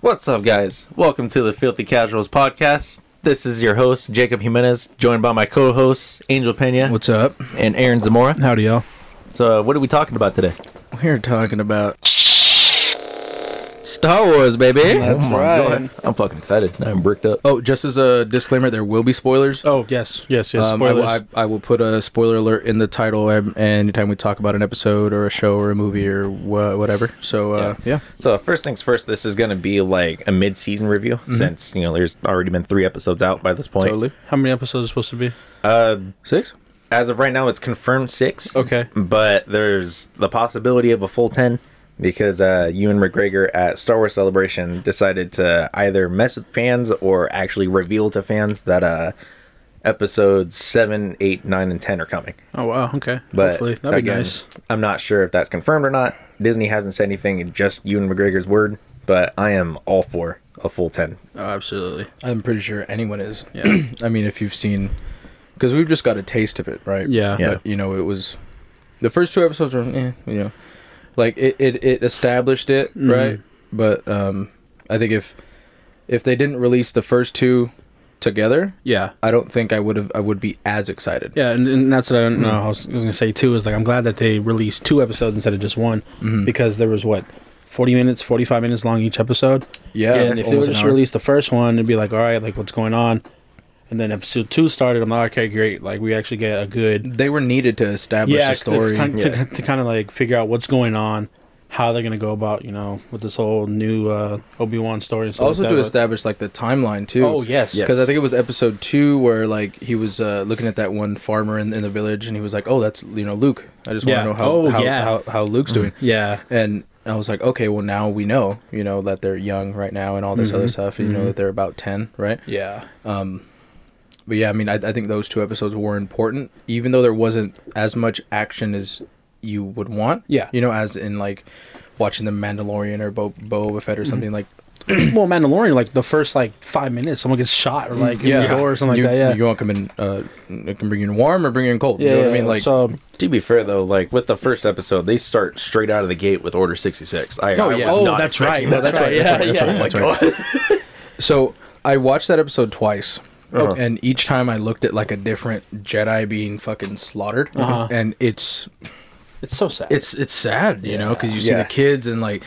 What's up, guys? Welcome to the Filthy Casuals podcast. This is your host, Jacob Jimenez, joined by my co hosts, Angel Pena What's up? and Aaron Zamora. Howdy, y'all. So, uh, what are we talking about today? We're talking about Star Wars, baby. That's Oh right. God. I'm fucking excited. Now I'm bricked up. Oh, just as a disclaimer, there will be spoilers. Oh, yes, yes, yes. Um, I, will- Spoilers. I, I will put a spoiler alert in the title anytime we talk about an episode or a show or a movie or wha- whatever. So, uh, yeah. So, first things first, this is going to be like a mid season review since, you know, there's already been three episodes out by this point. totally. How many episodes are supposed to be? Uh, Six? as of right now, it's confirmed six. Okay. but there's the possibility of a full 10 because uh, Ewan McGregor at Star Wars Celebration decided to either mess with fans or actually reveal to fans that uh, episodes 7, 8, 9, and 10 are coming. Oh, wow. Okay. But Hopefully. That'd be again, nice. I'm not sure if that's confirmed or not. Disney hasn't said anything, it's just Ewan McGregor's word, but I am all for a full 10. Oh, absolutely. I'm pretty sure anyone is. Yeah. I mean, if you've seen. Because we've just got a taste of it, right? Yeah. Yeah. But, you know, it was. The first two episodes were, eh, you know. Like, it, it, it established it, Mhm. right? But um, I think if if they didn't release the first two together, Yeah. I don't think I would have I would be as excited. Yeah, and, and that's what I, don't know, I was, I was gonna say too. Is like I'm glad that they released two episodes instead of just one Mhm. because there was what 40 minutes, 45 minutes long each episode. yeah, and if they would just hour. released the first one, it'd be like, all right, like what's going on? And then episode two started. I'm like, okay, great. Like we actually get a good they were needed to establish yeah a story. to, to, Yeah. to, kind of like figure out what's going on, how they're gonna go about you know with this whole new uh, Obi Wan story. And stuff also like to establish like the timeline too. Oh yes, Yeah. because I think it was episode two where like he was uh, looking at that one farmer in, in the village and he was like, "Oh, that's you know Luke. I just Yeah. want to know how Oh, how, yeah. how how Luke's doing." yeah, And I was like, "Okay, well now we know you know that they're young right now and all this other Mhm. stuff. And, You know Mhm. that they're about ten, right?" yeah, Um, but yeah, I mean, I, I think those two episodes were important, even though there wasn't as much action as you would want. yeah. You know, as in like watching the Mandalorian or Bo- Boba Fett or Mm-hmm. something like well, Mandalorian, like the first like five minutes, someone gets shot or like in the door or something you, like that. Yeah, You want to come in? Uh, it can bring you in warm or bring you in cold. yeah. you know what I mean? Like, so To be fair, though, like with the first episode, they start straight out of the gate with Order 66. I, Oh, I yeah. was Oh, not that's expecting right. that. That's right. that's Yeah, right, yeah. that's Oh my right. god. so I watched that episode twice, Uh-huh. and each time I looked at like a different Jedi being fucking slaughtered, Uh-huh. and it's it's so sad. it's it's sad, you know, because you see Yeah. the kids and like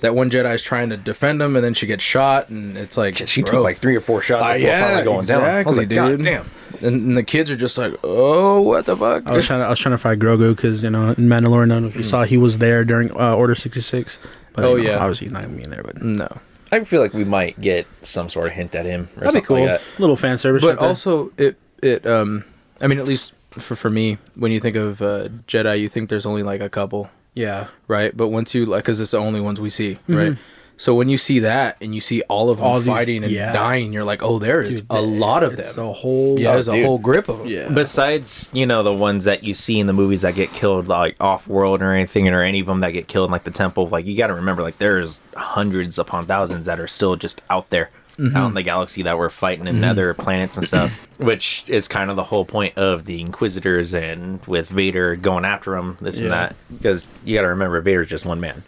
that one Jedi is trying to defend them, and then she gets shot, and it's like She bro. took like three or four shots Uh, before yeah, finally going down. I was exactly, like, God dude. damn. and, and the kids are just like, oh, what the fuck? I was trying to I was trying to find Grogu because you know in Mandalorian, I don't know if you saw he was there during uh, Order sixty six. But Oh, you know, yeah. obviously he's not gonna in there, but no, I feel like we might get some sort of hint at him or that'd be cool. like that. Little fan service, but right also it it um, I mean, at least for for me, when you think of uh, Jedi, you think there's only like a couple. yeah, right? But once you like, because it's the only ones we see, right? Mhm. So when you see that and you see all of them All these- fighting and yeah. dying, you're like, oh, there is Dude, a lot of it's them. a whole yeah, Oh, there's a whole grip of them. yeah. Besides, you know, the ones that you see in the movies that get killed like off world or anything, or any of them that get killed in like the temple, like you got to remember, like there's hundreds upon thousands that are still just out there, mm-hmm. out in the galaxy that we're fighting in mm-hmm. other planets and stuff, which is kind of the whole point of the Inquisitors and with Vader going after them, this and that, because you got to remember, Vader's just one man,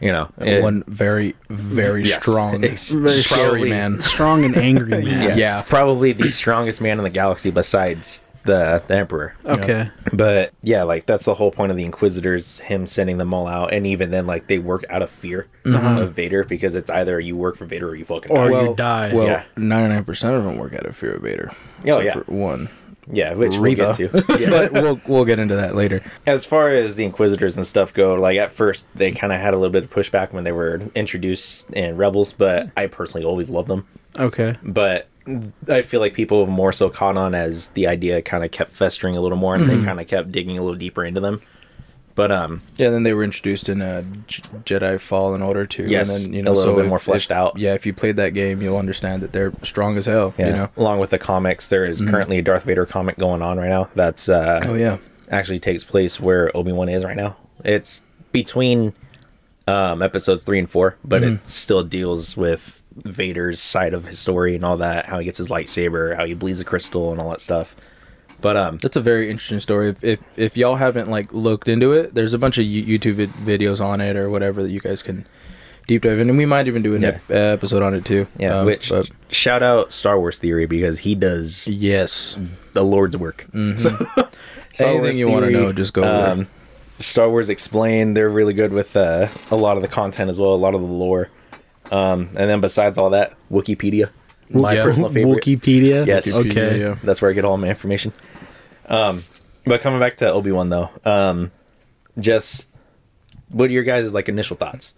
you know, And and- one very, very Yes. strong, Ex- Very scary probably- man. strong and angry man. Yeah. probably the strongest man in the galaxy besides the, the Emperor. Okay. But yeah, like that's the whole point of the Inquisitors, him sending them all out, and even then, like they work out of fear mm-hmm. of Vader because it's either you work for Vader or you fucking Or die. you die. Well, Yeah. 99% of them work out of fear of Vader. Oh, yeah. for one. Yeah, which we'll get to. Yeah. but we'll we'll get into that later. as far as the Inquisitors and stuff go, like at first they kind of had a little bit of pushback when they were introduced in Rebels, but I personally always loved them. Okay. But I feel like people have more so caught on as the idea kind of kept festering a little more, and they mm-hmm. kind of kept digging a little deeper into them. But um, Yeah, then they were introduced in uh, J- Jedi Fallen Order too. Yes, and then, you a know, little so bit if- more fleshed if- out. Yeah, if you played that game, you'll understand that they're strong as hell. yeah, You know. along with the comics, there is currently a Darth Vader comic going on right now. That's uh, Oh yeah. actually takes place where Obi Wan is right now. It's between um, episodes three and four, but it still deals with Vader's side of his story and all that. How he gets his lightsaber, how he bleeds a crystal, and all that stuff. But um, That's a very interesting story. If, if if y'all haven't like looked into it, there's a bunch of YouTube vid- videos on it or whatever that you guys can deep dive in, and we might even do an Yeah. ep- episode on it too. Yeah, Um, which but shout out Star Wars Theory because he does yes, the Lord's work. So, Anything Wars you wanna know, just go. Um, Star Wars Explained, they're really good with uh, a lot of the content as well, a lot of the lore. Um, and then besides all that, Wikipedia, my Yeah. personal favorite. Wikipedia. Yes. Okay. Yeah. That's where I get all my information. Um, but coming back to Obi Wan though, um, just what are your guys' like initial thoughts?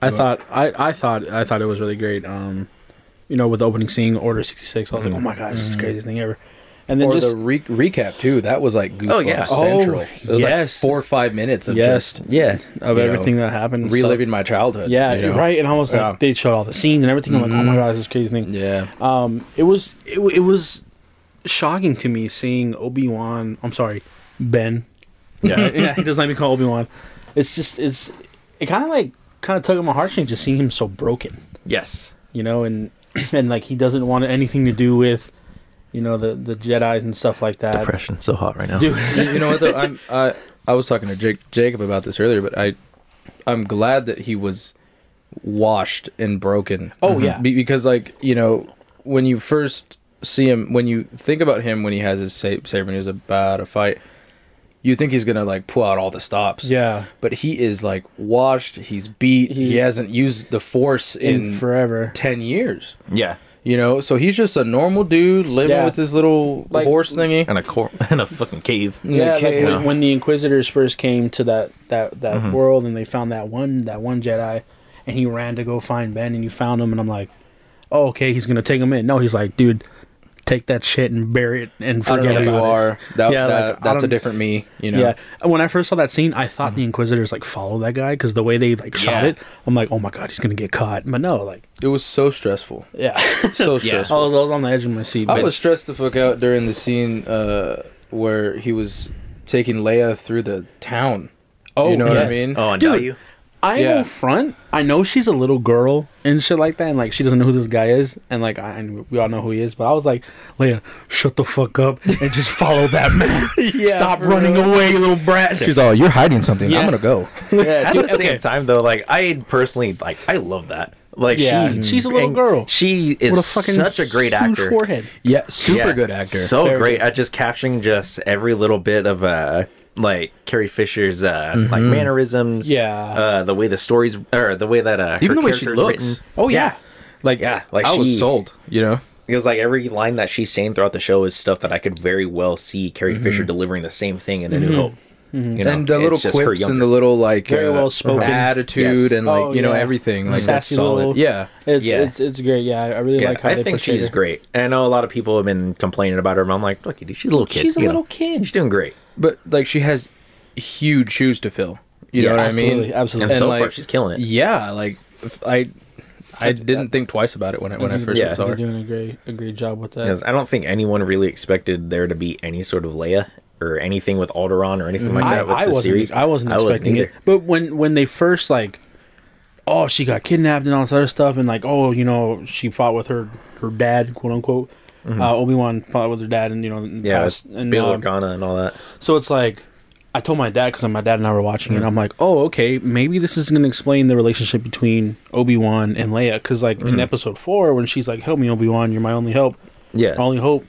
I thought I, I thought I thought it was really great. Um, you know, with the opening scene, Order sixty six, I was like, oh my gosh, this is the craziest thing ever. And then Or just the re- recap too. That was like Goosebumps Oh, yeah. Central. Oh, it was like four or five minutes of yes, just Yeah, of everything know, that happened, reliving stuff. my childhood. Yeah, you know? right. And I was like, Yeah. they showed all the scenes and everything. I'm like, oh my Mhm. god, this is crazy thing. Yeah. Um, it was it, it was shocking to me seeing Obi Wan. I'm sorry, Ben. Yeah, yeah, he doesn't like me call Obi Wan. It's just it's it kind of like kind of tugged at my heartstrings just seeing him so broken. yes, you know, and and like he doesn't want anything to do with, you know, the the Jedi's and stuff like that. depression so hot right now. Dude, you you know what though? I'm I I was talking to Jake Jacob about this earlier, but I I'm glad that he was washed and broken. Oh, mm-hmm. yeah. Be- because like you know when you first see him, when you think about him when he has his sa- saber and he's about to fight, you think he's gonna like pull out all the stops. yeah, But he is like washed. He's beat. He, He- hasn't used the force in in forever. ten years. Yeah, You know, so he's just a normal dude living Yeah. with his little Like- horse thingy. and a cor- and a fucking cave. in the Yeah, like cave. when, when the Inquisitors first came to that that that Mhm. world and they found that one that one Jedi, and he ran to go find Ben, and you found him, and I'm like, oh okay, he's gonna take him in. No, he's like, dude, take that shit and bury it and forget who you it. are. That, Yeah, that- like, that's a different me. You know. Yeah, when I first saw that scene, I thought the Inquisitors like follow that guy because the way they like shot Yeah. it, I'm like, oh my god, he's gonna get caught. But no, like, It was so stressful. yeah, So I stressful. was, I was on the edge of my seat. I but- was stressed the fuck out during the scene uh, where he was taking Leia through the town. Oh, you know what I yes. mean? Oh, and Dude, Daiyu? I Yeah. know front. I know she's a little girl and shit like that, and like she doesn't know who this guy is, and like I, and we all know who he is. But I was like, Leia, shut the fuck up and just follow that man. yeah, Stop running real. away, you little brat. She's all, "You're hiding something. Yeah. I'm gonna go." yeah, At dude, the same okay. time, though, like I personally like I love that. Like Yeah, she, she's a little girl. She is a fucking such a great huge actor. forehead. Yeah, super Yeah, good actor. So Very great good. at just capturing just every little bit of uh like Carrie Fisher's uh like mannerisms. Mm-hmm. Yeah. Uh the way the stories or the way that uh Even the way she looks. written. Oh yeah. like, Yeah, like I was sold. You know. It was like every line that she's saying throughout the show is stuff that I could very well see Carrie Mm-hmm. Fisher delivering the same thing in A New Hope. You know, and the little just quips and the little like Very uh, well spoken. attitude Yes. and like Oh, you know yeah. everything like that's Sassy solid. little- Yeah, It's Yeah. it's it's great. Yeah, I really yeah, like how I they think she's her. great. And I know a lot of people have been complaining about her, but I'm like, look, she's a little kid. She's a you know. little kid. She's doing great. But like she has huge shoes to fill. You know what I mean? Absolutely, absolutely. And, so far, she's killing it. Yeah, like I I That's- didn't think twice about it when I when I first Yeah. saw They're her. doing a great a great job with that. Because I don't think anyone really expected there to be any sort of Leia or anything with Alderaan or anything like I, that with I the wasn't series. I wasn't I wasn't expecting it. either. But when when they first like oh she got kidnapped and all this other stuff and like oh you know she fought with her her dad quote unquote uh, Obi Wan fought with her dad and you know Mm-hmm. Yeah, past, and Bail um, Organa and all that. so it's like I told my dad because my dad and I were watching Mm-hmm. it. I'm like, oh, okay, maybe this is going to explain the relationship between Obi Wan and Leia. Because like Mm-hmm. in Episode Four, when she's like, "Help me, Obi Wan, you're my only help, Yeah. only hope."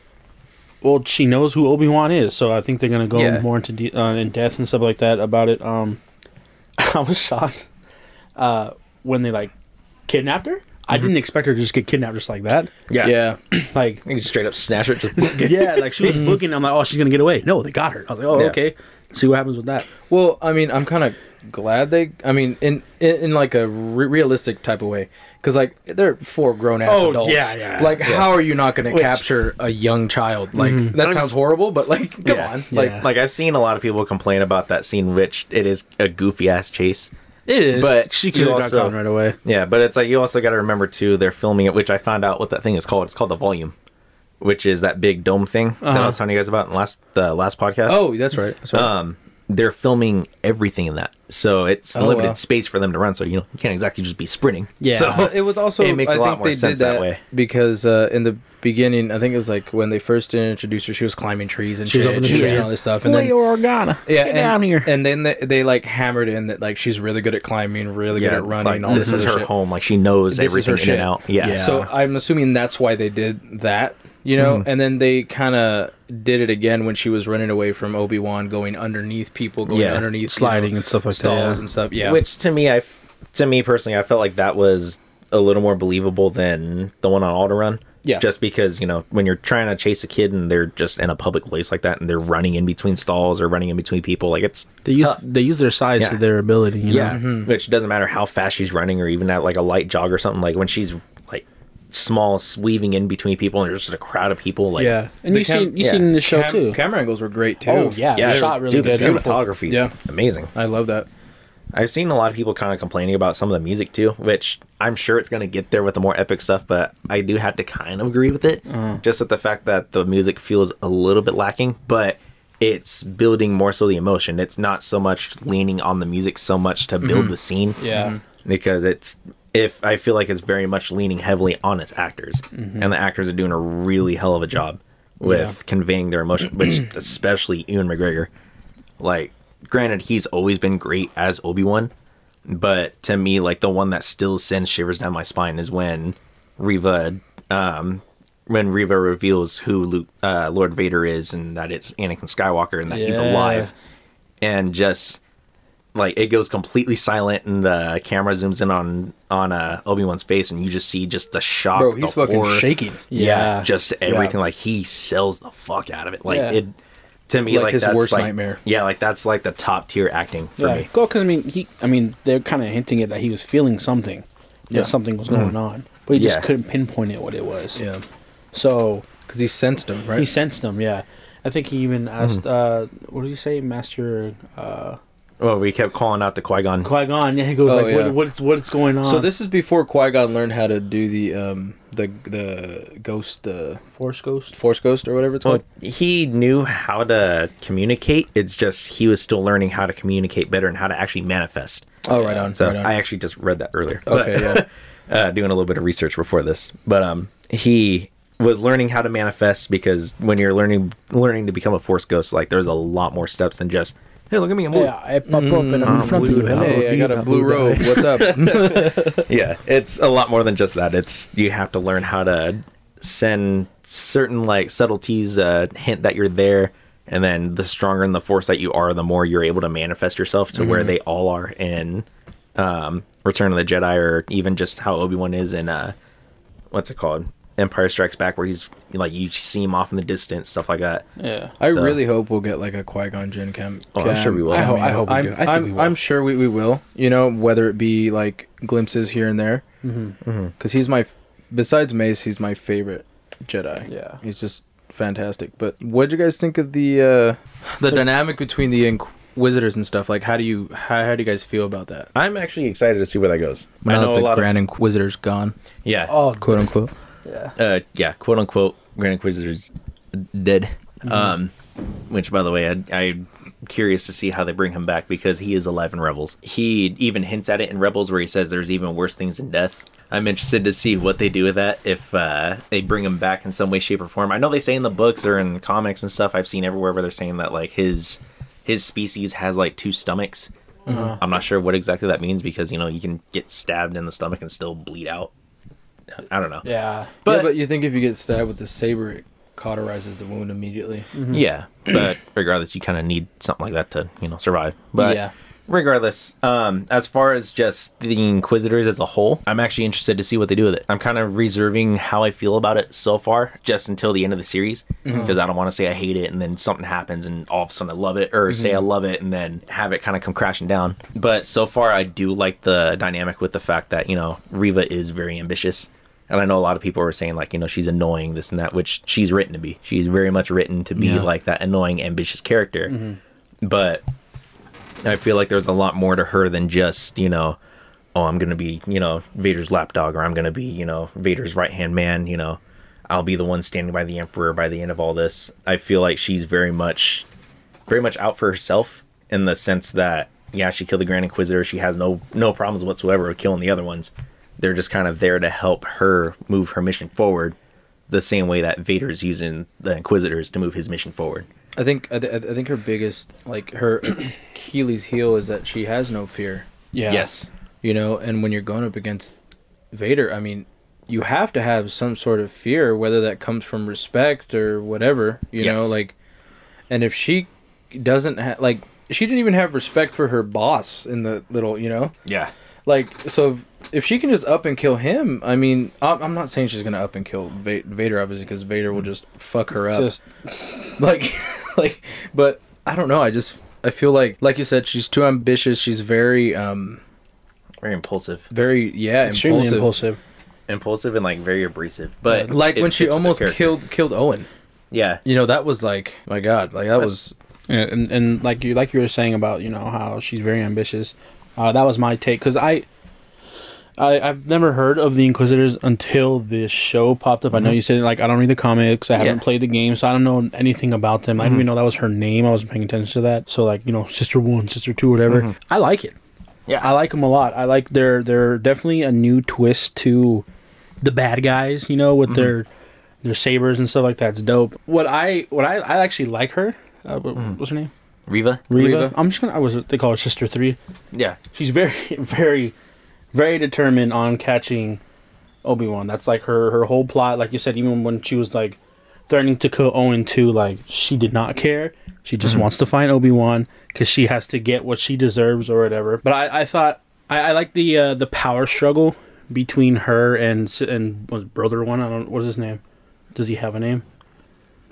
Well, she knows who Obi Wan is, so I think they're going to go Yeah. more into de- uh, in depth and stuff like that about it. Um, I was shocked uh, when they like kidnapped her. I Mm-hmm. didn't expect her to just get kidnapped just like that. Yeah. Yeah, Like, You can straight up snatch her. Just yeah, like she was booking. I'm like, oh, she's gonna get away. No, they got her. I was like, oh, Yeah. okay. See what happens with that. Well, I mean, I'm kind of glad they. I mean, in in, in like a re- realistic type of way, because like they're four grown ass Oh, adults. yeah, yeah. Like, how are you not going to capture a young child? Like Mhm. that I'm sounds just- horrible, but like, come Yeah. on, like. Yeah. like I've seen a lot of people complain about that scene, which it is a goofy ass chase. It is, But she could have also- caught right away. Yeah, but it's like you also got to remember too. They're filming it, which I found out what that thing is called. It's called the volume, which is that big dome thing that I Uh-huh. was telling you guys about in last the last podcast. Oh, that's right. That's right. um, they're filming everything in that, so it's Oh, limited wow. space for them to run. So you know you can't exactly just be sprinting. Yeah. so it was also It makes I a lot think more sense did that way. because uh, in the beginning, I think it was like when they first introduced her, she was climbing trees and She was up in the she was tree. doing all this stuff, and Boy, then Organa, yeah, get and, down here. and then they, they like hammered in that like she's really good at climbing, really good at running. like, all this is her shit. home. Like she knows This is everything her in shit. and out. Yeah. Yeah. So I'm assuming that's why they did that, you know. Mhm. And then they kind of did it again when she was running away from Obi Wan, going underneath people, going Yeah. underneath Sliding you know, and stuff like that. stalls yeah. and stuff. Yeah, Which to me, I f- to me personally, I felt like that was a little more believable than the one on Alderaan. Yeah. Just because you know when you're trying to chase a kid and they're just in a public place like that and they're running in between stalls or running in between people, like it's They it's use tough. they use their size Yeah. to their ability. You yeah, know? Mhm. which doesn't matter how fast she's running or even at like a light jog or something. Like when she's like small, weaving in between people and there's just a crowd of people. Like yeah. And The you cam- seen you yeah. seen in the show cam- too. Camera angles were great too. Oh yeah, yeah, yeah, shot really dude, good. the cinematography is Yeah. amazing. I love that. I've seen a lot of people kind of complaining about some of the music too, which I'm sure it's going to get there with the more epic stuff, but I do have to kind of agree with it. Uh-huh. Just at the fact that the music feels a little bit lacking, but it's building more so the emotion. It's not so much leaning on the music so much to build mm-hmm. the scene. Yeah. Mm-hmm. Because it's if I feel like it's very much leaning heavily on its actors, mm-hmm. and the actors are doing a really hell of a job with Yeah. conveying their emotion, which especially Ewan McGregor. Like, granted, he's always been great as Obi Wan, but to me, like the one that still sends shivers down my spine is when Reva, um, when Reva reveals who Luke, uh, Lord Vader is, and that it's Anakin Skywalker, and that he's alive, and just like it goes completely silent, and the camera zooms in on on uh, Obi Wan's face, and you just see just the shock, Bro, the he's fucking horror. shaking. Yeah, Yeah. just everything. Like he sells the fuck out of it. Like Yeah. it to me, Like like, his that's worst like, nightmare. Yeah, like that's like the top tier acting for Yeah, me. go because I mean he I mean they're kind of hinting at that he was feeling something, Yeah. that something was going on, but he Yeah. just couldn't pinpoint it what it was. Yeah. So Because he sensed him, right? he sensed him. Yeah, I think he even asked. uh What did he say, Master uh, Well, we kept calling out to Qui Gon. Qui Gon? Yeah, he goes Oh, like, yeah. what, "What's what's going on?" so this is before Qui Gon learned how to do the um the the ghost uh Force Ghost. Force Ghost or whatever it's Well, called. he knew how to communicate. It's just he was still learning how to communicate better and how to actually manifest. Oh, right on. So right on. I actually just read that earlier. Okay, yeah. uh, doing a little bit of research before this, but um, he was learning how to manifest because when you're learning learning to become a force ghost, like there's a lot more steps than just hey, look at me, I'm blue. Yeah, I pop up and I'm in Mm, front of blue, you. hello. Hey, I got a Hello, blue robe. What's up? yeah, it's a lot more than just that. It's you have to learn how to send certain like subtleties, uh, hint that you're there, and then the stronger in the force that you are, the more you're able to manifest yourself to where they all are in um, Return of the Jedi, or even just how Obi Wan is in uh, what's it called, Empire Strikes Back, where he's like you see him off in the distance, stuff like that. Yeah. I So- really hope we'll get like a Qui Gon Jinn cam. Oh, I'm sure we will. I hope- cameo. I hope we I'm, do. I think I'm, we will. I'm sure we, we will. You know, whether it be like glimpses here and there, Mm-hmm. because he's my besides Mace, he's my favorite Jedi. Yeah. he's just fantastic. But what would you guys think of the uh the dynamic between the Inquisitors and stuff? Like, how do you how, how do you guys feel about that? I'm actually excited to see where that goes. I know that a the lot Grand of Inquisitor's gone, yeah, Oh, quote unquote. Yeah. uh, yeah, quote unquote, Grand Inquisitor's dead. Um, which, by the way, I, I'm curious to see how they bring him back because he is alive in Rebels. He even hints at it in Rebels where he says there's even worse things than death. I'm interested to see what they do with that if uh, they bring him back in some way, shape, or form. I know they say in the books or in comics and stuff I've seen everywhere where they're saying that like his his species has like two stomachs. I'm not sure what exactly that means because you know you can get stabbed in the stomach and still bleed out. I don't know. Yeah. But, But- yeah, but you think if you get stabbed with the saber, it cauterizes the wound immediately? Yeah, but regardless, you kind of need something like that to you know survive. But Yeah. Regardless, um, as far as just the Inquisitors as a whole, I'm actually interested to see what they do with it. I'm kind of reserving how I feel about it so far, just until the end of the series, mm-hmm. because I don't want to say I hate it and then something happens and all of a sudden I love it, or say I mm-hmm. love it and then have it kind of come crashing down. But so far, I do like the dynamic with the fact that you know Reva is very ambitious. And I know a lot of people are saying like, you know, she's annoying, this and that, which she's written to be. She's very much written to be Yeah. like that annoying, ambitious character. Mm-hmm. But I feel like there's a lot more to her than just, you know, oh, I'm gonna be, you know, Vader's lapdog, or I'm gonna be, you know, Vader's right hand man, you know, I'll be the one standing by the Emperor by the end of all this. I feel like she's very much very much out for herself in the sense that yeah, she killed the Grand Inquisitor. She has no no problems whatsoever with killing the other ones. They're just kind of there to help her move her mission forward, the same way that Vader's using the Inquisitors to move his mission forward. I think I, th- I think her biggest like her Achilles heel is that she has no fear. Yeah. Yes. You know, and when you're going up against Vader, I mean, you have to have some sort of fear, whether that comes from respect or whatever. You know, like, and if she doesn't have like she didn't even have respect for her boss in the little, you know, Yeah. like so if she can just up and kill him, I mean, I'm I'm not saying she's gonna up and kill Vader, obviously, because Vader will just fuck her up. Just like like but i don't know i just i feel like like you said she's too ambitious she's very um Very impulsive. very yeah extremely impulsive, impulsive. Impulsive and like very abrasive. But like when she fits with the almost killed killed owen Yeah. you know that was like my god like that was Yeah, and and like you like you were saying about you know how she's very ambitious. Uh, that was my take because I, I I've never heard of the Inquisitors until this show popped up. I know mm-hmm. you said like I don't read the comics. I haven't played the game, so I don't know anything about them. I didn't even mm-hmm. know that was her name. I wasn't paying attention to that. So like you know, sister one, sister two, whatever. Mm-hmm. I like it. Yeah. I like them a lot. I like their they're definitely a new twist to the bad guys. You know, with their their sabers and stuff like that. It's dope. What I what I I actually like her. Uh, what, What's her name? Riva. Reva. Reva. I'm just gonna. I was. They call her Sister Three. Yeah. She's very, very, very determined on catching Obi Wan. That's like her her whole plot. Like you said, even when she was like threatening to kill Owen too, like she did not care. She just wants to find Obi Wan because she has to get what she deserves or whatever. But I, I thought I, I like the uh, the power struggle between her and and was brother one. I don't. What is his name? Does he have a name?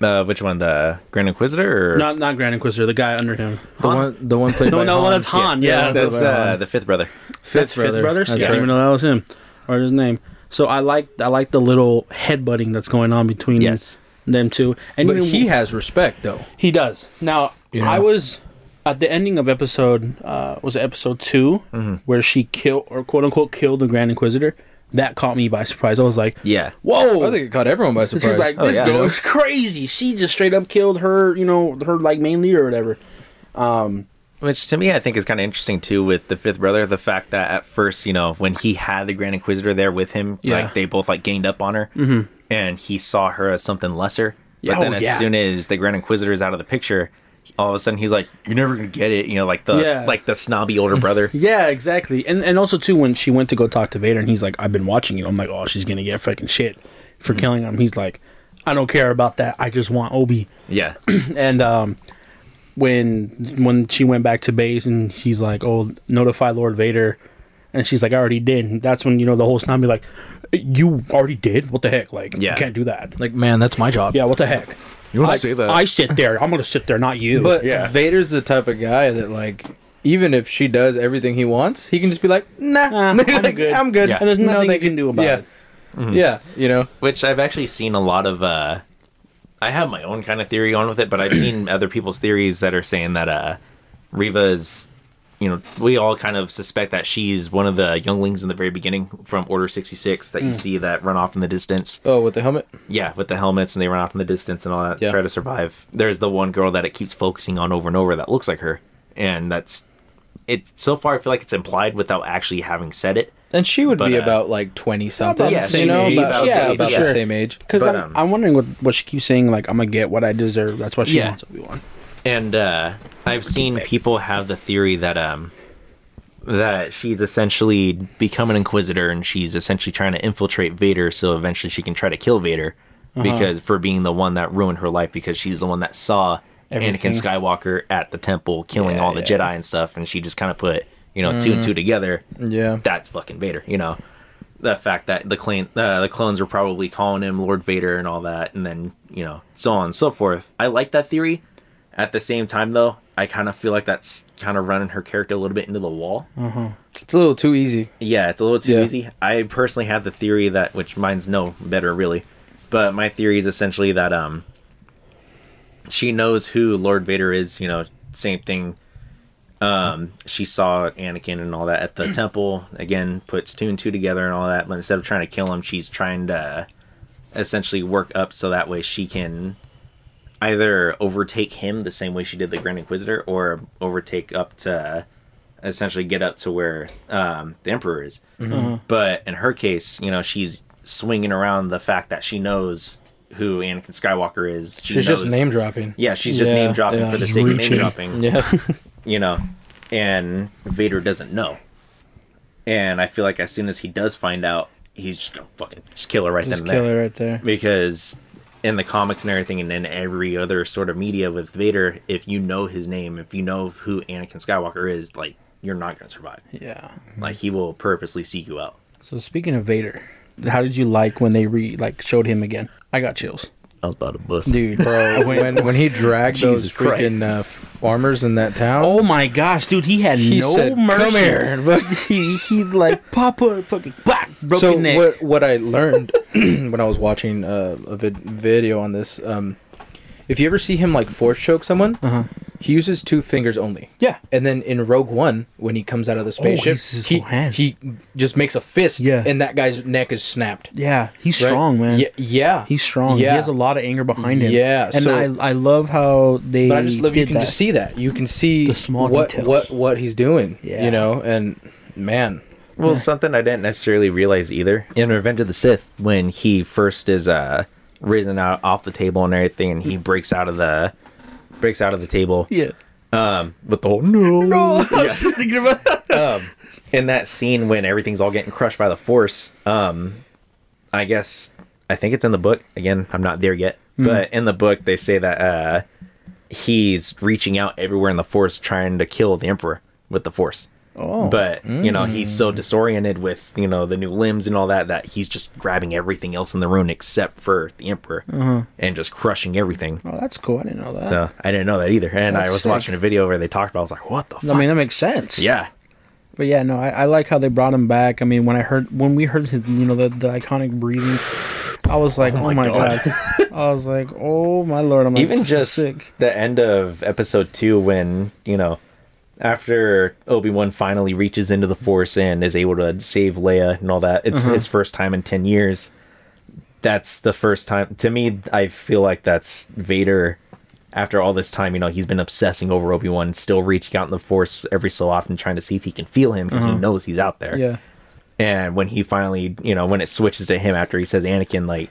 Uh, which one? The Grand Inquisitor or Not not Grand Inquisitor. The guy under him. the Han? one the one played No, by no, Han. that's Han. Yeah, that's uh, Han. the fifth brother. That's brother. Fifth Brothers. That's yeah, I didn't even know that was him or his name. So I like I like the little headbutting that's going on between Yes. them two. And but even- he has respect though he does. Now You I was at the ending of episode uh, was it episode 2 Mm-hmm. where she killed or quote unquote killed the Grand Inquisitor. That caught me by surprise. I was like, Yeah. "Whoa!" i think it caught everyone by She's surprise like, Oh, "This yeah. girl is crazy." She just straight up killed her, you know, her like main leader or whatever. Which to me, I think is kind of interesting too with the fifth brother. The fact that at first, you know, when he had the Grand Inquisitor there with him, Yeah. like they both like gained up on her, mm-hmm. and he saw her as something lesser. Yeah, But then oh, as yeah. soon as the Grand Inquisitor is out of the picture, all of a sudden he's like, "You're never gonna get it," you know, like the Yeah. like the snobby older brother. Yeah, exactly. And and also too when she went to go talk to Vader and he's like, I've been watching you. I'm like, oh, she's gonna get fucking shit for killing him. He's like, I don't care about that. I just want Obi. yeah, And um, when when she went back to base and she's like, oh, notify Lord Vader, and she's like, I already did. And that's when you know the whole snobby like, you already did. What the heck? Like, Yeah. you can't do that. like man that's my job Yeah, what the heck? You want I, to say that? I sit there. I'm gonna sit there, not you. but Yeah. vader's the type of guy that like even if she does everything he wants he can just be like nah Nah, I'm Like, good. i'm good Yeah. and there's No, nothing you can do about yeah. it. yeah you know Which I've actually seen a lot of. uh I have my own kind of theory on with it, but I've seen other people's theories that are saying that uh Reva is, you know, we all kind of suspect that she's one of the younglings in the very beginning from Order sixty six that you see that run off in the distance. oh with the helmet Yeah, with the helmets and they run off in the distance and all that, Yeah. try to survive. There's the one girl that it keeps focusing on over and over that looks like her, and that's it. So far, I feel like it's implied without actually having said it. And she would But, be uh, about like twenty something. about the you know, age, about, about yeah, the about yeah. the same age. Because But, I'm, um, I'm wondering what, what she keeps saying, like, I'm going to get what I deserve. That's why she Yeah. wants Obi Wan. And uh, I've seen people have the theory that um that she's essentially become an inquisitor and she's essentially trying to infiltrate Vader so eventually she can try to kill Vader Uh-huh. because for being the one that ruined her life because she's the one that saw Everything. Anakin Skywalker at the temple killing Yeah, all the yeah. Jedi and stuff and she just kind of put, you know, two and two together. Yeah. That's fucking Vader, you know. The fact that the clone, uh, the clones were probably calling him Lord Vader and all that, and then you know so on and so forth. I like that theory. At the same time, though, I kind of feel like that's kind of running her character a little bit into the wall. It's a little too easy. Yeah, it's a little too Yeah. easy. I personally have the theory that, which mine's no better really, but my theory is essentially that um, she knows who Lord Vader is. You know, same thing. Um, she saw Anakin and all that at the temple. Again, puts two and two together and all that. But instead of trying to kill him, she's trying to essentially work up so that way she can either overtake him the same way she did the Grand Inquisitor, or overtake up to essentially get up to where um, the Emperor is. But in her case, you know, she's swinging around the fact that she knows who Anakin Skywalker is. She She's just name dropping. Yeah, she's just Yeah, name dropping yeah. for the She's sake of name dropping. Yeah. you know, and Vader doesn't know. And I feel like as soon as he does find out, he's just gonna fucking just kill her right Just then and kill there. her right there. Because in the comics and everything, and in every other sort of media with Vader, if you know his name, if you know who Anakin Skywalker is, like you're not gonna survive. Yeah. Like he will purposely seek you out. So speaking of Vader, how did you like when they re like showed him again? I got chills, I was about to bust. dude. Bro, when when he dragged those Jesus Christ. freaking uh, f- armors in that town, Oh my gosh, dude, he had he no said, mercy. "Come here." He he like Papa fucking back broken so neck. what what I learned when I was watching uh, a vid- video on this, um, if you ever see him like force choke someone, Uh-huh. he uses two fingers only. Yeah. And then in Rogue One, when he comes out of the spaceship, his he he just makes a fist, Yeah. and that guy's neck is snapped. Yeah, he's right? strong, man. Yeah, yeah. He's strong. Yeah. He has a lot of anger behind him. Yeah, and so- I I love how they. But I just love you can that. just see that. You can see The small what details. what what he's doing. Yeah. You know, and man, Well, something I didn't necessarily realize either in Revenge of the Sith when he first is uh risen out off the table and everything, and he breaks out of the breaks out of the table Yeah. um with the whole no No, I was just thinking about that. um in that scene when everything's all getting crushed by the Force. Um, I guess I think it's in the book. Again, I'm not there yet, but in the book they say that uh he's reaching out everywhere in the Force trying to kill the Emperor with the Force. Oh, But you know he's so mm. disoriented with you know the new limbs and all that that he's just grabbing everything else in the room except for the emperor uh-huh. and just crushing everything. oh, that's cool. I didn't know that. So I didn't know that either, and I was sick. watching a video where they talked about. it. I was like, "What the?" Fuck? I mean, that makes sense. yeah, But yeah, no, I, I like how they brought him back. I mean, when I heard when we heard his, you know, the, the iconic breathing, I was like, oh, oh my my God. god. I was like, oh my lord. I'm like, even just sick. the end of episode two when you know after obi-wan finally reaches into the force and is able to save leia and all that it's Uh-huh. his first time in 10 years that's the first time to me i feel like that's vader after all this time you know he's been obsessing over obi-wan still reaching out in the force every so often trying to see if he can feel him because he knows he's out there. Yeah. and when he finally, you know, when it switches to him after he says Anakin, like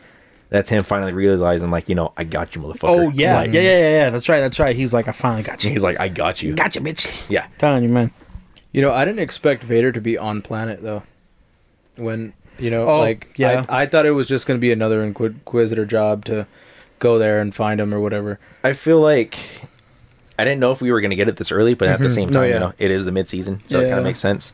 that's him finally realizing, like, you know, I got you, motherfucker. Oh yeah. Like, yeah, yeah, yeah, yeah. That's right. That's right. He's like, I finally got you. He's like, I got you. Gotcha, bitch. Yeah. Telling you, man. you know, I didn't expect Vader to be on planet though. When you know, Oh, like, yeah. I, I thought it was just gonna be another Inquisitor job to go there and find him or whatever. I feel like I didn't know if we were gonna get it this early, but at the Mhm. same No, time, yeah. you know, it is the mid season, so it kind of makes sense.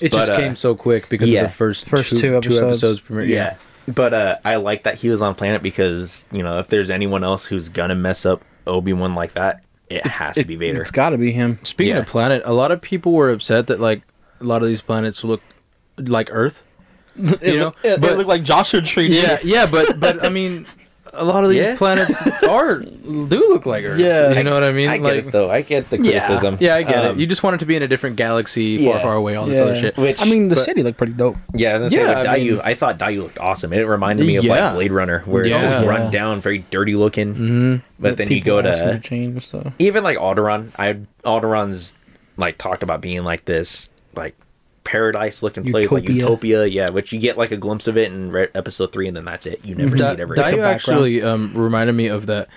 It But, just uh, came so quick because yeah. of the first First two two, episodes. two episodes premiere. Yeah. But uh, I like that he was on planet because, you know, if there's anyone else who's gonna mess up Obi Wan like that, it has to be Vader. It's got to be him. Speaking Yeah. of planet, a lot of people were upset that like a lot of these planets look like Earth. You know, it, but- looked like Joshua Tree. Yeah, yeah, but but I mean, a lot of these Yeah. planets are do look like Earth. Yeah. you know what I mean. I get like, it though. I get the criticism. yeah, I get Um, it. You just want it to be in a different galaxy, far, Yeah. far away, all this Yeah. other shit. Which I mean, the but- city looked pretty dope. Yeah, I was gonna say Yeah, like I Daiyu. mean- I thought Daiyu looked awesome. It reminded me of Yeah. like Blade Runner, where it's just Yeah. run down, very dirty looking. hmm But then you go asked him to change and stuff. even like Alderaan. I Alderaan's like talked about being like this like paradise looking place, like Utopia. utopia. Yeah, which you get like a glimpse of it in re- episode three, and then that's it. You never see it ever. the Daiyu again. background. actually um, reminded me of that.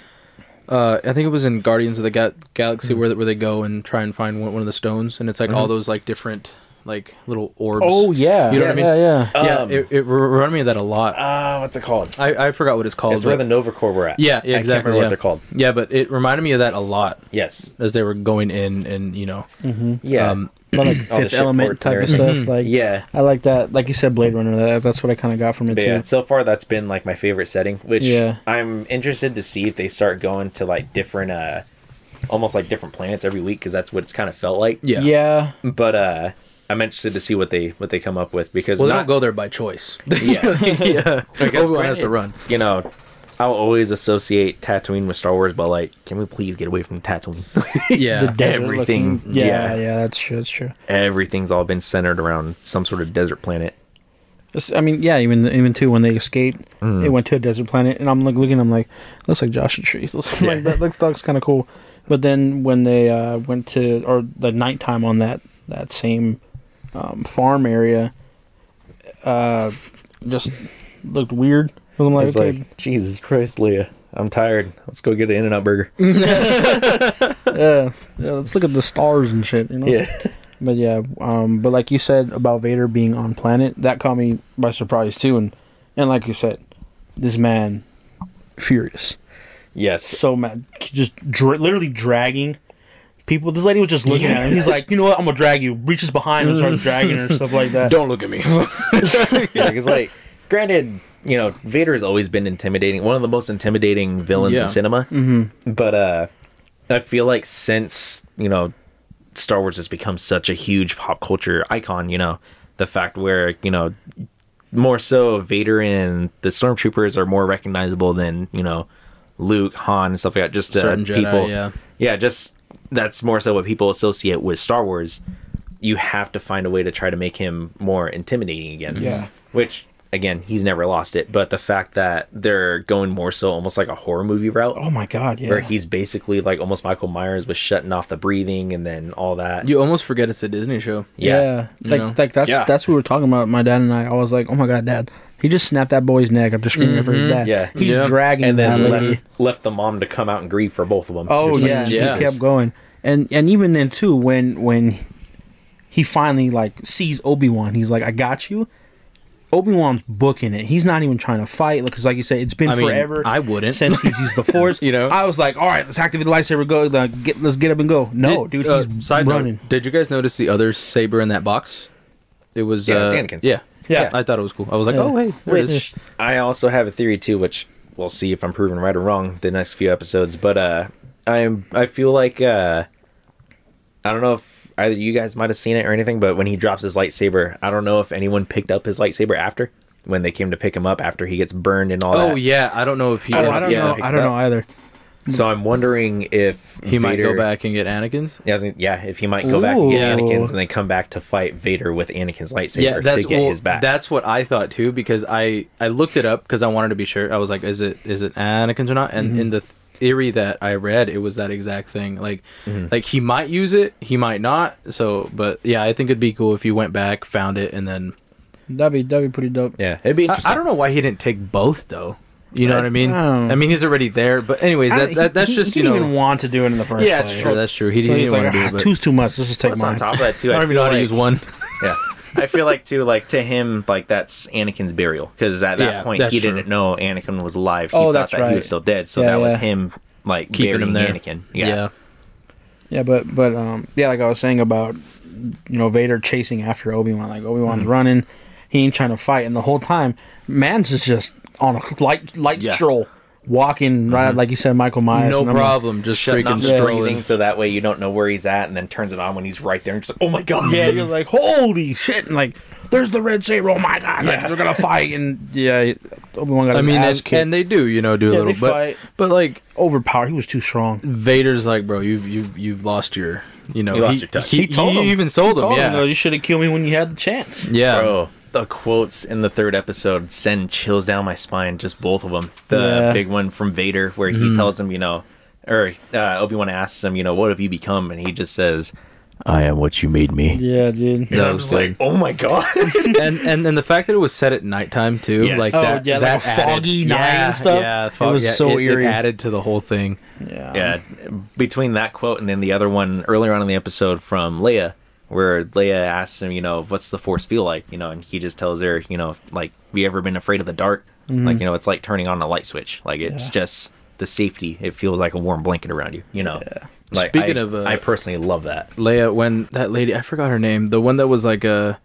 Uh, I think it was in Guardians of the Ga- Galaxy where where they go and try and find one, one of the stones, and it's like all those like different like little orbs. Oh yeah, You know what I mean? Yeah, yeah. yeah. Um, it, it reminded me of that a lot. Ah, what's it called? I, I forgot what it's called. It's where the Nova Corps were at. Yeah, yeah, I can't exactly, remember yeah. what they're called. yeah, but it reminded me of that a lot Yes. as they were going in, and you know, Yeah. um, But like All Fifth Element type and of everything. stuff. Like yeah. I like that. Like you said, Blade Runner. That, that's what I kind of got from it But too. yeah, so far that's been like my favorite setting, which Yeah. I'm interested to see if they start going to like different, uh, almost like different planets every week because that's what it's kind of felt like. yeah, yeah. But uh, I'm interested to see what they what they come up with because Well, they not, don't go there by choice. Yeah, yeah, I guess Obi-Wan has to run. You know, I'll always associate Tatooine with Star Wars, but like, can we please get away from Tatooine? Yeah, The everything- looking- Yeah, yeah. yeah, That's true. That's true. Everything's all been centered around some sort of desert planet. I mean, yeah, even even too when they escaped, Mm. they went to a desert planet, and I'm like looking, I'm like, looks like Joshua Tree. Looks Yeah. like that looks looks kind of cool. But then when they uh, went to or the nighttime on that that same um, farm area, uh, just looked weird. I'm like, It's okay, like, Jesus Christ, Leia, I'm tired. Let's go get an In-N-Out burger. yeah, yeah, let's look at the stars and shit. You know. Yeah. But yeah, um, but like you said about Vader being on planet, that caught me by surprise too. And and like you said, this man, furious, Yes. so mad, just dra- literally dragging people. This lady was just looking at him. He's like, you know what? I'm gonna drag you. Reaches behind and starts dragging her, and stuff like that. Don't look at me. yeah, because like, granted, you know, Vader has always been intimidating, one of the most intimidating villains Yeah. in cinema. Mm-hmm. But uh, I feel like since you know, Star Wars has become such a huge pop culture icon, you know, the fact where you know, more so Vader and the Stormtroopers are more recognizable than you know, Luke, Han, and stuff like that. Just uh, Certain Jedi, people, yeah. yeah, just that's more so what people associate with Star Wars. You have to find a way to try to make him more intimidating again. Yeah. Which again, he's never lost it, but the fact that they're going more so almost like a horror movie route Oh my god, yeah. where he's basically like almost Michael Myers with shutting off the breathing and then all that. you almost forget it's a Disney show. yeah, You like know? like that's Yeah. that's what we were talking about. My dad and I. I was like, oh my god, dad. He just snapped that boy's neck after screaming for his dad. Yeah. he's Yeah. dragging and then that lady. left, left the mom to come out and grieve for both of them. Oh It's like, yeah, Yeah. just kept going, and and even then too, when when he finally like sees Obi Wan, he's like, "I got you." Obi Wan's booking it. He's not even trying to fight because, like you said, it's been I mean, forever I wouldn't. since he's used the Force. You know? I was like, "All right, let's activate the lightsaber. Go, like, get, let's get up and go." No, Did- dude, uh, he's side note, running. did you guys notice the other saber in that box? It was Yeah, uh, it's Anakin's. Yeah, Yeah. I thought it was cool. I was like, Yeah. oh hey, there it is. Which I also have a theory too, which we'll see if I'm proven right or wrong the next few episodes. But uh, I'm I feel like uh, I don't know if either you guys might have seen it or anything, but when he drops his lightsaber, I don't know if anyone picked up his lightsaber after when they came to pick him up after he gets burned and all that. Oh yeah, I don't know if he. I don't, I don't yeah, know. pick I it don't up. know either. So I'm wondering if he might go back and get Anakin's. Yeah, I was gonna- yeah, if he might go back and get Anakin's and then come back to fight Vader with Anakin's lightsaber Yeah, that's to get well, his back. That's what I thought too because I I looked it up because I wanted to be sure. I was like, is it is it Anakin's or not? And mm-hmm. in the theory that I read, it was that exact thing. Like mm-hmm. like he might use it, he might not. So, but yeah, I think it'd be cool if he went back, found it, and then That'd be that'd be pretty dope. yeah, it'd be I. I don't know why he didn't take both though. You know I- what I mean? I don't. I mean, he's already there. But anyways, that, that that's he, just he you didn't know. even want to do it in the first Yeah, place. that's true. That's true. He, So didn't he's even like, want to do ah, it. But two's too much. Let's just take Plus, mine. on top of that too, I I, don't even feel know how to like- use one. Yeah. I feel like too, like to him, like that's Anakin's burial because at that Yeah, point that's he true. didn't know Anakin was alive. He Oh, thought that's that he right. was still dead, so Yeah, that was yeah. him like Keeping him burying there. Anakin. Yeah. Yeah. Yeah, but but um yeah, like I was saying about you know Vader chasing after Obi Wan, like Obi Wan's Mm-hmm. running, he ain't trying to fight, and the whole time, man's is just on a light light Yeah. Mm-hmm. stroll, walking right like you said, Michael Myers. No and like, problem. Just Shutting off freaking the strolling. breathing so that way you don't know where he's at, and then turns it on when he's right there, and just like, oh my god, yeah, you're like holy shit, and like there's the red saber. Oh my god, like, they're gonna fight, and yeah, Obi Wan got I his mean, ass and, and they do, you know, do a little, they but fight. but like overpowered. He was too strong. Vader's like, bro, you've you've you've lost your, you know, You lost your touch. He, He told he him. even sold him, Told yeah, him, you should have killed me when you had the chance. yeah. bro. The quotes in the third episode send chills down my spine. Just both of them. The Yeah. big one from Vader, where he tells him, you know, or uh, Obi Wan asks him, you know, what have you become, and he just says, "I am what you made me." Yeah, dude. And That I'm was just like, oh my god. and and and the fact that it was set at nighttime too, Yes. like Oh, that, yeah, like that a foggy added, night yeah, and stuff. Yeah, It was yeah, so it, eerie. It added to the whole thing. Yeah. yeah, between that quote and then the other one earlier on in the episode from Leia, where Leia asks him, you know, what's the Force feel like, you know, and he just tells her, you know, like, have you ever been afraid of the dark? Like, you know, it's like turning on a light switch. Like, it's Mm-hmm. Yeah. just the safety. It feels like a warm blanket around you. You know. Yeah. Like, Speaking I, of, uh, I personally love that. Leia, when that lady, I forgot her name, the one that was like a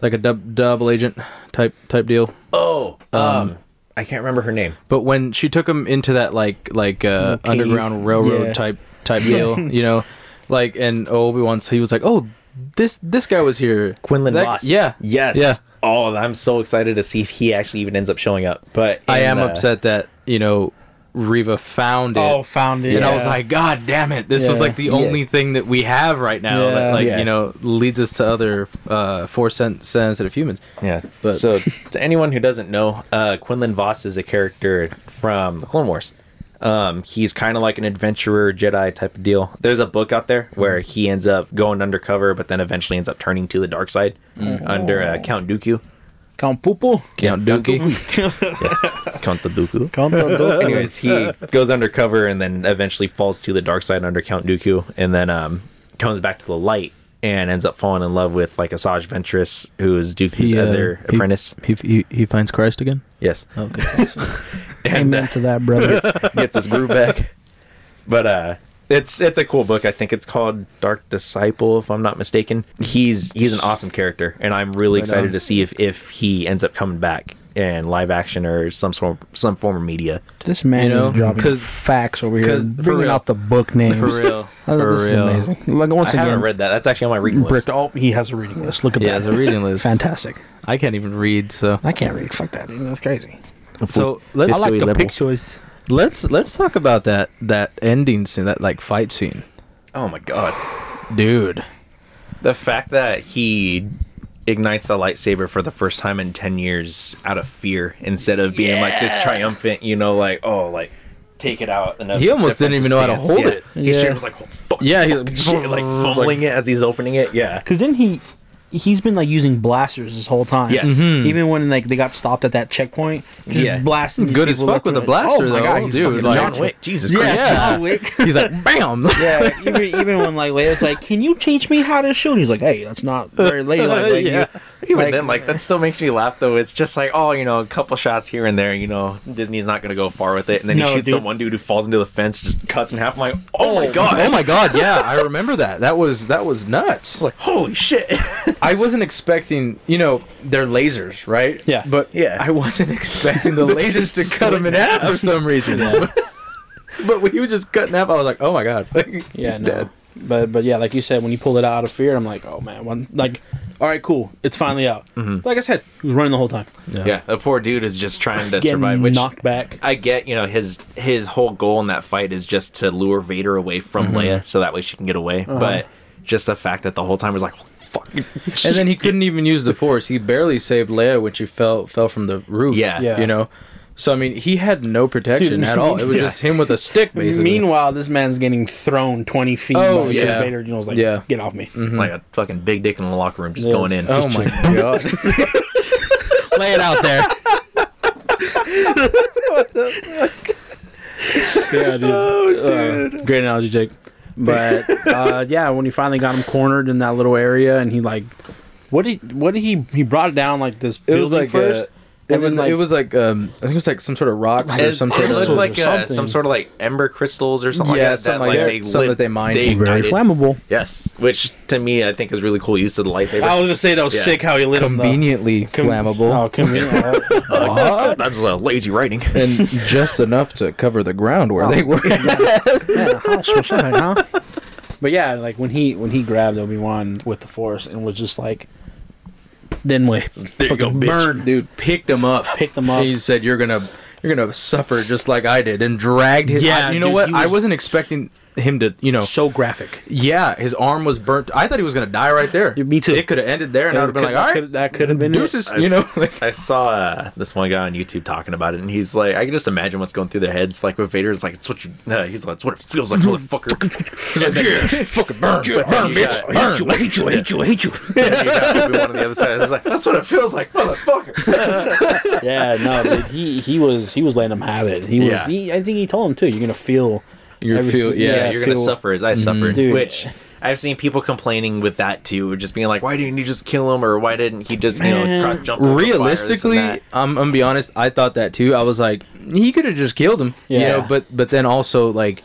like a dub, double agent type type deal. Oh, um, Um, I can't remember her name. But when she took him into that like like uh, Little underground railroad Yeah. type type deal, you know, like and Obi Wan, so he was like, "Oh, this this guy was here." Quinlan That- Voss. Yeah, Yes. Yeah. Oh, I'm so excited to see if he actually even ends up showing up. But I am uh, upset that you know Reva found it. Oh, found it. And I was like, God damn it! This was like the only thing that we have right now Yeah. that, like, Yeah. you know, leads us to other uh, force sen- sensitive humans. Yeah. But- so to anyone who doesn't know, uh, Quinlan Vos is a character from the Clone Wars. Um, he's kind of like an adventurer Jedi type of deal. There's a book out there where he ends up going undercover, but then eventually ends up turning to the dark side under uh, Count Dooku. Count Poople. Count Dookie. Count the Dooku. Count Dooku. Anyways, he goes undercover and then eventually falls to the dark side under Count Dooku, and then um, comes back to the light and ends up falling in love with like Asajj Ventress, who is Dooku's He, uh, other he- apprentice. He, he, he finds Christ again. Yes. Okay. And, uh, Amen to that, brother. gets his groove back. But uh it's it's a cool book. I think it's called Dark Disciple, if I'm not mistaken. He's he's an awesome character, and I'm really Right excited on. to see if if he ends up coming back in live action or some sort some form of media. This man You know, is dropping 'cause- facts over here, 'cause for bringing real. out the book names. For real. Oh, For this is real. amazing. Like once I haven't read that. That's actually on my reading list. Oh, he has a reading list. Look at Yeah, that. it's a reading list. Fantastic. I can't even read, so I can't read. Fuck that. Dude. That's crazy. so let's I like the level. pictures. let's let's talk about that that ending scene, that like fight scene, Oh my god. dude. The fact that he ignites a lightsaber for the first time in 10 years out of fear instead of being like this triumphant, you know, like, oh, like, take it out. in a He almost didn't even know how to hold stance. it. Yeah. He Yeah. was like, oh, fuck, Yeah, he- fuck, shit, like fumbling it as he's opening it. Yeah. Because then he he's been like using blasters this whole time. Yes. Mhm. Even when like they got stopped at that checkpoint, just Yeah. blasting. these Good as people fuck left with and the right. blaster, oh my though, God, he's dude, fucking like- John John Wick. Jesus Yeah, Christ. John Wick. He's like, bam. yeah, even, even when like Leia's like, "Can you teach me how to shoot?" He's like, "Hey, that's not very ladylike." Like, Yeah. Even Like- then, like that still makes me laugh though. It's just like, oh, you know, a couple shots here and there. You know, Disney's not gonna go far with it. And then No, he shoots dude. the one dude who falls into the fence, just cuts in half. I'm like, oh, my god, Oh my god, yeah, I remember that. That was that was nuts. Like, holy shit. I wasn't expecting, you know, they're lasers, right? Yeah. But Yeah. I wasn't expecting the lasers to cut him in half for some reason. but when he was just cut in half, I was like, oh my god. Yeah, He's no. dead. But but yeah, like you said, when you pull it out of fear, I'm like, oh man, one like, all right, cool, it's finally out. Like I said, he was running the whole time, yeah, the poor dude is just trying to getting survive. Which knocked back. I get, you know, his his whole goal in that fight is just to lure Vader away from Mm-hmm. Leia, so that way she can get away. Uh-huh. But just the fact that the whole time was like, fuck. And then he couldn't even use the force. He barely saved Leia when she fell fell from the roof. Yeah. Yeah. You know? So I mean he had no protection Dude, at all. It was yeah. just him with a stick basically. Meanwhile, this man's getting thrown 20 feet. Oh, by- yeah. Vader, you know, was like, Yeah. get off me. like a fucking big dick in the locker room, just Yeah. going in. Oh my god. Lay it out there. Yeah, dude. Oh, Uh, great analogy, Jake. But uh, yeah, when he finally got him cornered in that little area, and he like, what did what did he he brought it down like this? It was like first, uh, it, and was, then like it was like um I think it was like some sort of rocks or some it sort of like or uh, something. some sort of like ember crystals or something Yeah, like that. something that, like that. Something that they mined. They very flammable. Yes, which to me I think is really cool use of the lightsaber. I was gonna say that was Yeah. sick how he lit him. though. conveniently Com- flammable Oh, convenient. Uh, that's uh, lazy writing. and just enough to cover the ground where they were. Yeah, how specific, huh? But yeah, like when he when he grabbed Obi Wan with the Force and was just like, then we There you go, fucking bitch. burned, Dude picked him up. picked them up. He said, "You're gonna, you're gonna suffer just like I did," and dragged his. Yeah, I- you know what? he I wasn't expecting him to, you know. so graphic. Yeah, his arm was burnt. I thought he was gonna die right there. Me too. It could have ended there, and I would have been like, "All right, that could have been it. deuces," I you know. Like, I saw uh, this one guy on YouTube talking about it, and he's like, I can just imagine what's going through their heads. Like with Vader's like, it's what you. Uh, he's like, it's what it feels like, motherfucker. He's like, yeah, fucking burn, burn, bitch, burn. I hate you, I hate you, I hate you. And you got Obi-Wan on the other side. It's like, that's what it feels like, motherfucker. yeah, no, dude, he he was he was letting him have it. He was. Yeah. He, I think he told him too. You're gonna feel. You Every- feel, Yeah, yeah, Yeah, you're gonna suffer as I suffered. Dude. Which I've seen people complaining with that too, just being like, why didn't you just kill him, or why didn't he just you know Man. try to jump? over the fire, realistically. I'm, I'm gonna be honest. I thought that too. I was like, he could have just killed him, you know. But but then also like,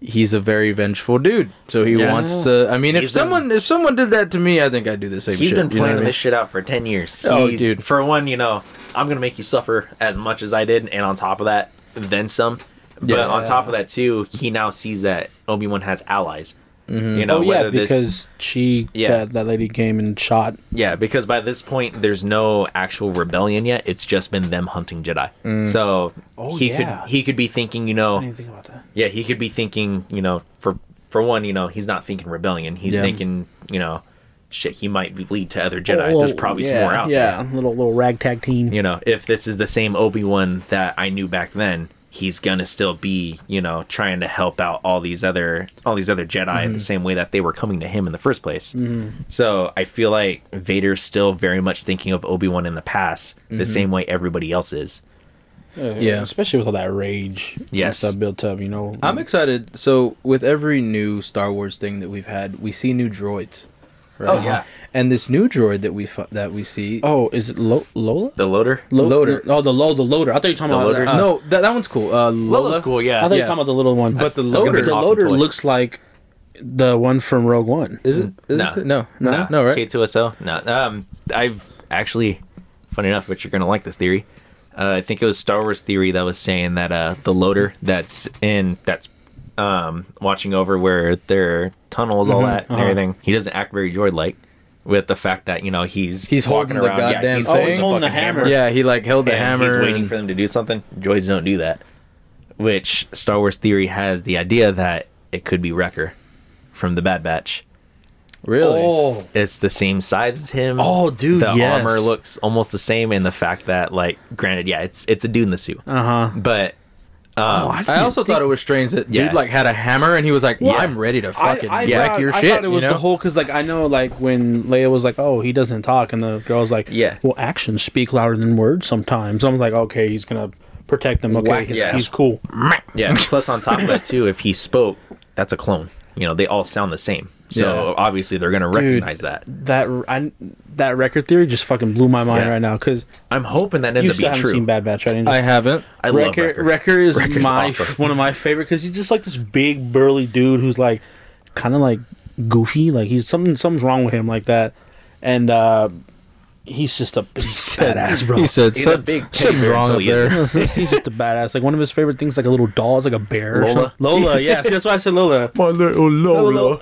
he's a very vengeful dude, so he Yeah. wants to. I mean, if He's been- someone if someone did that to me, I think I'd do the same He's shit. been you know what I planning mean? this shit out for 10 years. Oh, dude. For one, you know, I'm going to make you suffer as much as I did, and on top of that, then some. But Yeah. on top of that, too, he now sees that Obi Wan has allies. Mm-hmm. You know, oh yeah, whether this because she Yeah. that, that lady came and shot. Yeah, because by this point, there's no actual rebellion yet. It's just been them hunting Jedi. Mm. So Oh, he yeah. could he could be thinking, you know, didn't think about that. yeah, he could be thinking, you know, for for one, you know, he's not thinking rebellion. He's Yeah. thinking, you know, shit, he might lead to other Jedi. Oh, there's probably some more out yeah, there. Yeah, little little ragtag team. You know, if this is the same Obi Wan that I knew back then, he's gonna still be, you know, trying to help out all these other all these other Jedi Mm-hmm. the same way that they were coming to him in the first place. So I feel like Vader's still very much thinking of Obi Wan in the past, Mm-hmm. the same way everybody else is. Uh, Yeah. especially with all that rage. and Yes. stuff built up. You know, I'm excited. So with every new Star Wars thing that we've had, we see new droids. Right? Oh, yeah. And this new droid that we fu- that we see. Oh, is it Lo- Lola? The loader. Lo- Loader. Oh, the Lo- the loader. I thought you were talking The about loaders? Uh, no, that, that one's cool. Uh, Lola. Lola's cool, yeah. I thought you were talking about the little one. But the That's gonna loader, the awesome loader toy. looks like the one from Rogue One. is it? Is No. it? No, no, no, right? K2SO. No. Um, I've actually, funny enough, but you're gonna like this theory. Uh, I think it was Star Wars theory that was saying that uh, the loader that's in that's um watching over where their tunnels, all that, and uh-huh. everything. He doesn't act very droid like. With the fact that you know he's He's walking holding the around, goddamn yeah, he's thing. holding, He's holding the fucking hammer. Yeah, he like held the and hammer. He's waiting and- for them to do something. Droids don't do that. Which Star Wars theory has the idea that it could be Wrecker from the Bad Batch. really. Oh, It's the same size as him. Oh, dude, the yes. armor looks almost the same, and the fact that, like, granted, yeah, it's it's a dude in the suit, uh huh. but um, I also thought it was strange that Yeah. dude like had a hammer and he was like, Yeah. "I'm ready to fucking I, I wreck thought, your I shit." thought it was you know? the whole because like I know like when Leia was like, "Oh, he doesn't talk," and the girl's like, Yeah. well, actions speak louder than words sometimes." I was like, "Okay, he's gonna protect them. Okay, Whack he's, his he's cool." yeah. Plus, on top of that, too, if he spoke, that's a clone. You know, they all sound the same, so Yeah. obviously they're gonna recognize that. That I, that Wrecker theory just fucking blew my mind Yeah. right now because I'm hoping that ends you up being haven't seen true. Bad Batch, right? Angel? I haven't. I love Wrecker, Wrecker. Wrecker is Wrecker's my awesome. one of my favorite because he's just like this big burly dude who's like kind of like goofy, like he's something something's wrong with him like that, and uh he's just a he's badass, bro. He said, He's a big teddy something wrong until up there." he's just a badass. Like one of his favorite things, like a little doll, is like a bear. Lola? something. Lola, yeah. See, that's why I said Lola. My little Lola.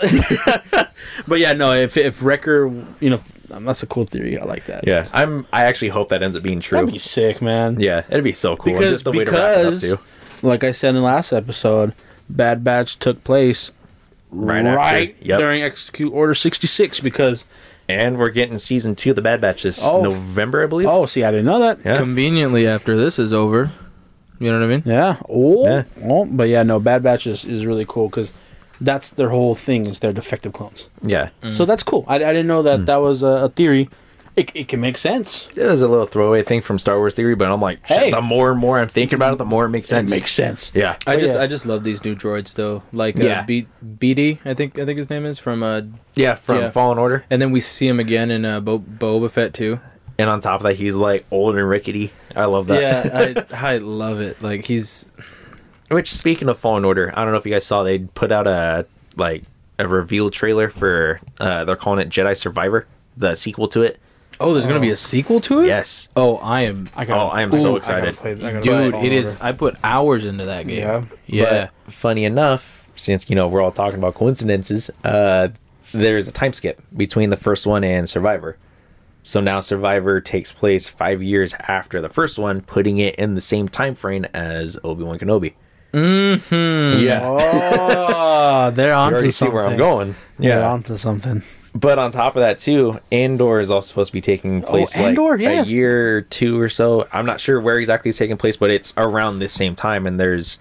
but yeah, no. If if Wrecker, you know, um, that's a cool theory. I like that. Yeah, I'm. I actually hope that ends up being true. That'd be sick, man. yeah, it'd be so cool. Because just the way to wrap it up because too. like I said in the last episode, Bad Batch took place Right right, after, yep. during Execute Order sixty six because And we're getting season two of the Bad Batch this Oh. November, I believe. oh, see, I didn't know that. yeah. Conveniently after this is over. You know what I mean? Yeah. Oh, Yeah. oh, but yeah, no, Bad Batch is, is really cool because that's their whole thing is they're defective clones. yeah. Mm. So that's cool. I, I didn't know that mm. that was a, a theory. It, it can make sense. It was a little throwaway thing from Star Wars theory, but I'm like, shit, Hey. the more and more I'm thinking about it, the more it makes sense. It makes sense. Yeah. I Oh, just yeah. I just love these new droids though. Like uh, Yeah. B- BD, I think I think his name is from uh Yeah, from Yeah. Fallen Order. and then we see him again in uh Bo- Boba Fett too. And on top of that, he's like old and rickety. I love that. Yeah, I I love it. Like he's Which, speaking of Fallen Order, I don't know if you guys saw, they put out a like a reveal trailer for uh they're calling it Jedi Survivor, the sequel to it. Oh, there's gonna be a sequel to it. Yes. Oh, I am. I got. Oh, I am so excited. I gotta play- I Dude, play it is. I put hours into that game. Yeah. Yeah. But funny enough, since you know we're all talking about coincidences, uh, there's a time skip between the first one and Survivor. So now Survivor takes place five years after the first one, putting it in the same time frame as Obi Wan Kenobi. Mm-hmm. Yeah, Oh, they're you onto already see where I'm going. They're Yeah, onto something. But on top of that too, Andor is also supposed to be taking oh, place like Andor, yeah. a year or two or so. I'm not sure where exactly it's taking place, but it's around this same time. And there's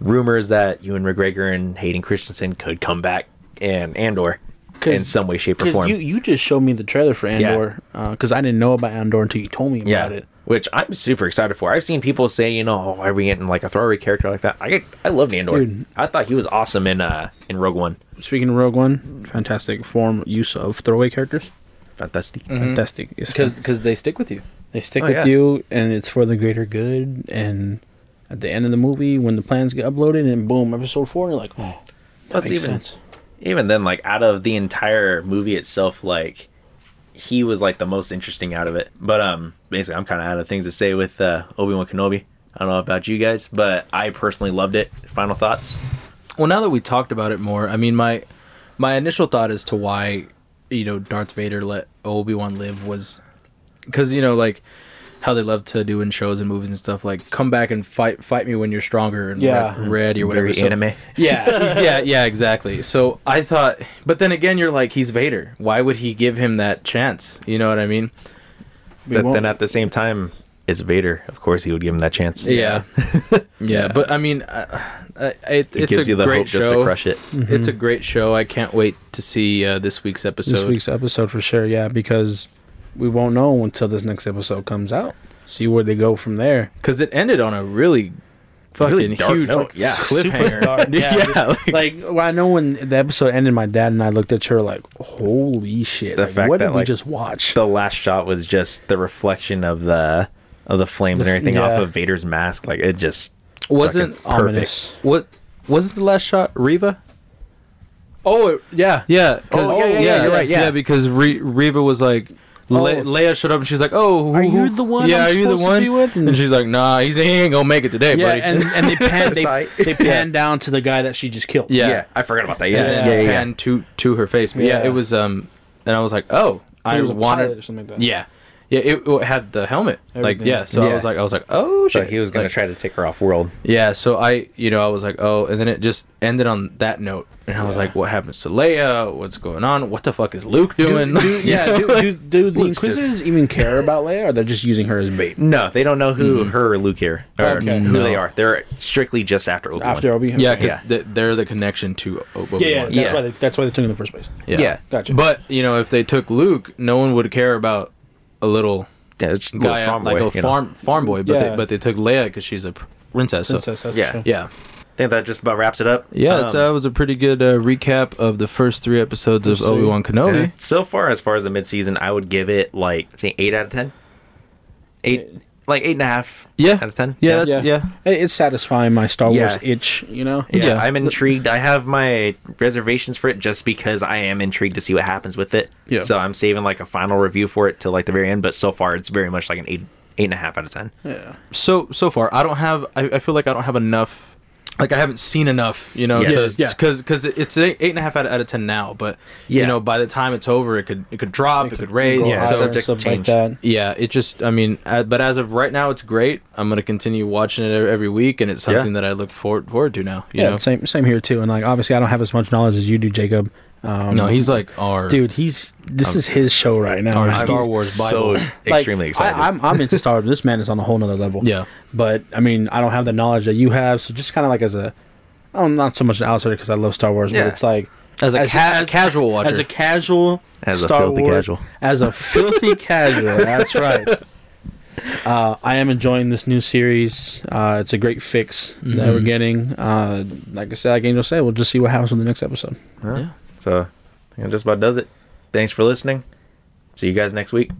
rumors that Ewan McGregor and Hayden Christensen could come back in Andor in some way, shape, or form. you, you just showed me the trailer for Andor uh, because I didn't know about Andor until you told me yeah, about it. Which I'm super excited for. I've seen people say, you know, oh, why are we getting like a throwaway character like that? I I love Andor. Dude. I thought he was awesome in uh in Rogue One. Speaking of Rogue One, fantastic form use of throwaway characters. Fantastic. Fantastic. It's Because because they stick with you. They stick Oh, with yeah. you, and it's for the greater good. And at the end of the movie, when the plans get uploaded, and boom, episode four, you're like, oh, that Plus makes even- sense. even then like out of the entire movie itself like he was like the most interesting out of it. But um basically i'm kind of out of things to say with uh obi-wan kenobi. I don't know about you guys but i personally loved it. Final thoughts? Well, now that we talked about it more, I mean my my initial thought as to why you know Darth Vader let Obi Wan live was because you know like how they love to do in shows and movies and stuff like come back and fight fight me when you're stronger and Yeah. re- ready or whatever. Very So- anime. yeah, yeah, yeah, exactly. So I thought, but then again, you're like he's Vader. Why would he give him that chance? You know what I mean? We But won't- then at the same time, it's Vader. Of course, he would give him that chance. Yeah, yeah. Yeah. But I mean, uh, uh, it, It it's gives a you the great hope show. just to crush it. It's a great show. I can't wait to see uh, this week's episode. this week's episode for sure. Yeah, because we won't know until this next episode comes out. See where they go from there. because it ended on a really fucking Really dark huge note, yeah. cliffhanger. Dark, yeah. yeah, like- Like well, I know when the episode ended, my dad and I looked at her like, "Holy shit! The like, fact what that, did we just watch?" The last shot was just the reflection of the of the flames The- and everything yeah. off of Vader's mask. Like it just wasn't perfect. Ominous. what wasn't the last shot Reva? Oh it- yeah, Yeah. 'cause- Oh, oh yeah, yeah, yeah, you're right, yeah. because Re- Reva was like. Le- Oh. Leia showed up and she's like, "Oh, who, Are you the one Yeah, I'm are you the one?" be with? And she's like, "Nah, he's, he ain't gonna make it today, yeah, buddy." and and they pan they, they pan down to the guy that she just killed. Yeah. yeah. I forgot about that. and Yeah, yeah, yeah. yeah. pan to to her face. But yeah. Yeah. it was um, and I was like, "Oh, I was a wanted." or something like that. Yeah, yeah, it, it had the helmet. Like, yeah, so I was like, I was like, "Oh So shit!" he was gonna Like, try to take her off world. Yeah, so I, you know, I was like, oh, and then it just ended on that note, and I was Yeah. like, what happens to Leia? What's going on? What the fuck is Luke doing? Do, do, yeah, do, do, do the Inquisitors just- even care about Leia, or they're just using her as bait? No, they don't know who mm. her or Luke here, or Okay. who No. they are. They're strictly just after Obi Wan. After Obi, yeah, because Yeah. they're the connection to Obi yeah, yeah, that's Yeah. why they, that's why they took him in the first place. yeah, Yeah. Gotcha. But you know, if they took Luke, no one would care about a little Yeah, it's just a little guy, farm like a you know. farm farm boy. But Yeah. they, but they took Leia because she's a princess. So Princess, that's yeah. for sure. yeah, I think that just about wraps it up. yeah, it's, Um, uh, was a pretty good uh, recap of the first three episodes of Let's see. Obi Wan Kenobi. yeah. So far, as far as the mid season, I would give it like say eight out of ten. Eight, like eight and a half. Yeah. out of ten. Yeah, that's, Yeah. yeah, It's satisfying my Star Wars Yeah. itch, you know. Yeah, Yeah. I'm intrigued. I have my reservations for it just because I am intrigued to see what happens with it. Yeah. So I'm saving like a final review for it till like the very end. But so far, it's very much like an eight, eight and a half out of ten. Yeah. so so far i don't have i, I feel like i don't have enough like i haven't seen enough you know Yes. to Yeah. because because it's eight, eight and a half out of, out of ten now but you know by the time it's over it could it could drop it, could, raise Yeah, higher so subject stuff like that. yeah it just i mean uh, but as of right now it's great i'm gonna continue watching it every week and it's Yeah. something that i look forward forward to now you yeah, know same same here too. And like obviously, I don't have as much knowledge as you do, Jacob. Um, no he's like our dude. He's this is his show right now. our man. star wars bible So Like, extremely excited. I, I'm I'm into Star Wars. This man is on a whole nother level. yeah But I mean, I don't have the knowledge that you have. So just kind of like as a, I'm not so much an outsider because I love Star Wars, Yeah. but it's like as a As- ca- as- casual watcher as a casual, As a filthy Wars- casual. as a filthy casual. That's right. Uh, I am enjoying this new series. Uh, it's a great fix that we're Mhm. getting. Uh, like I said, like Angel said, we'll just see what happens in the next episode. Huh? yeah So that just about does it. Thanks for listening. See you guys next week.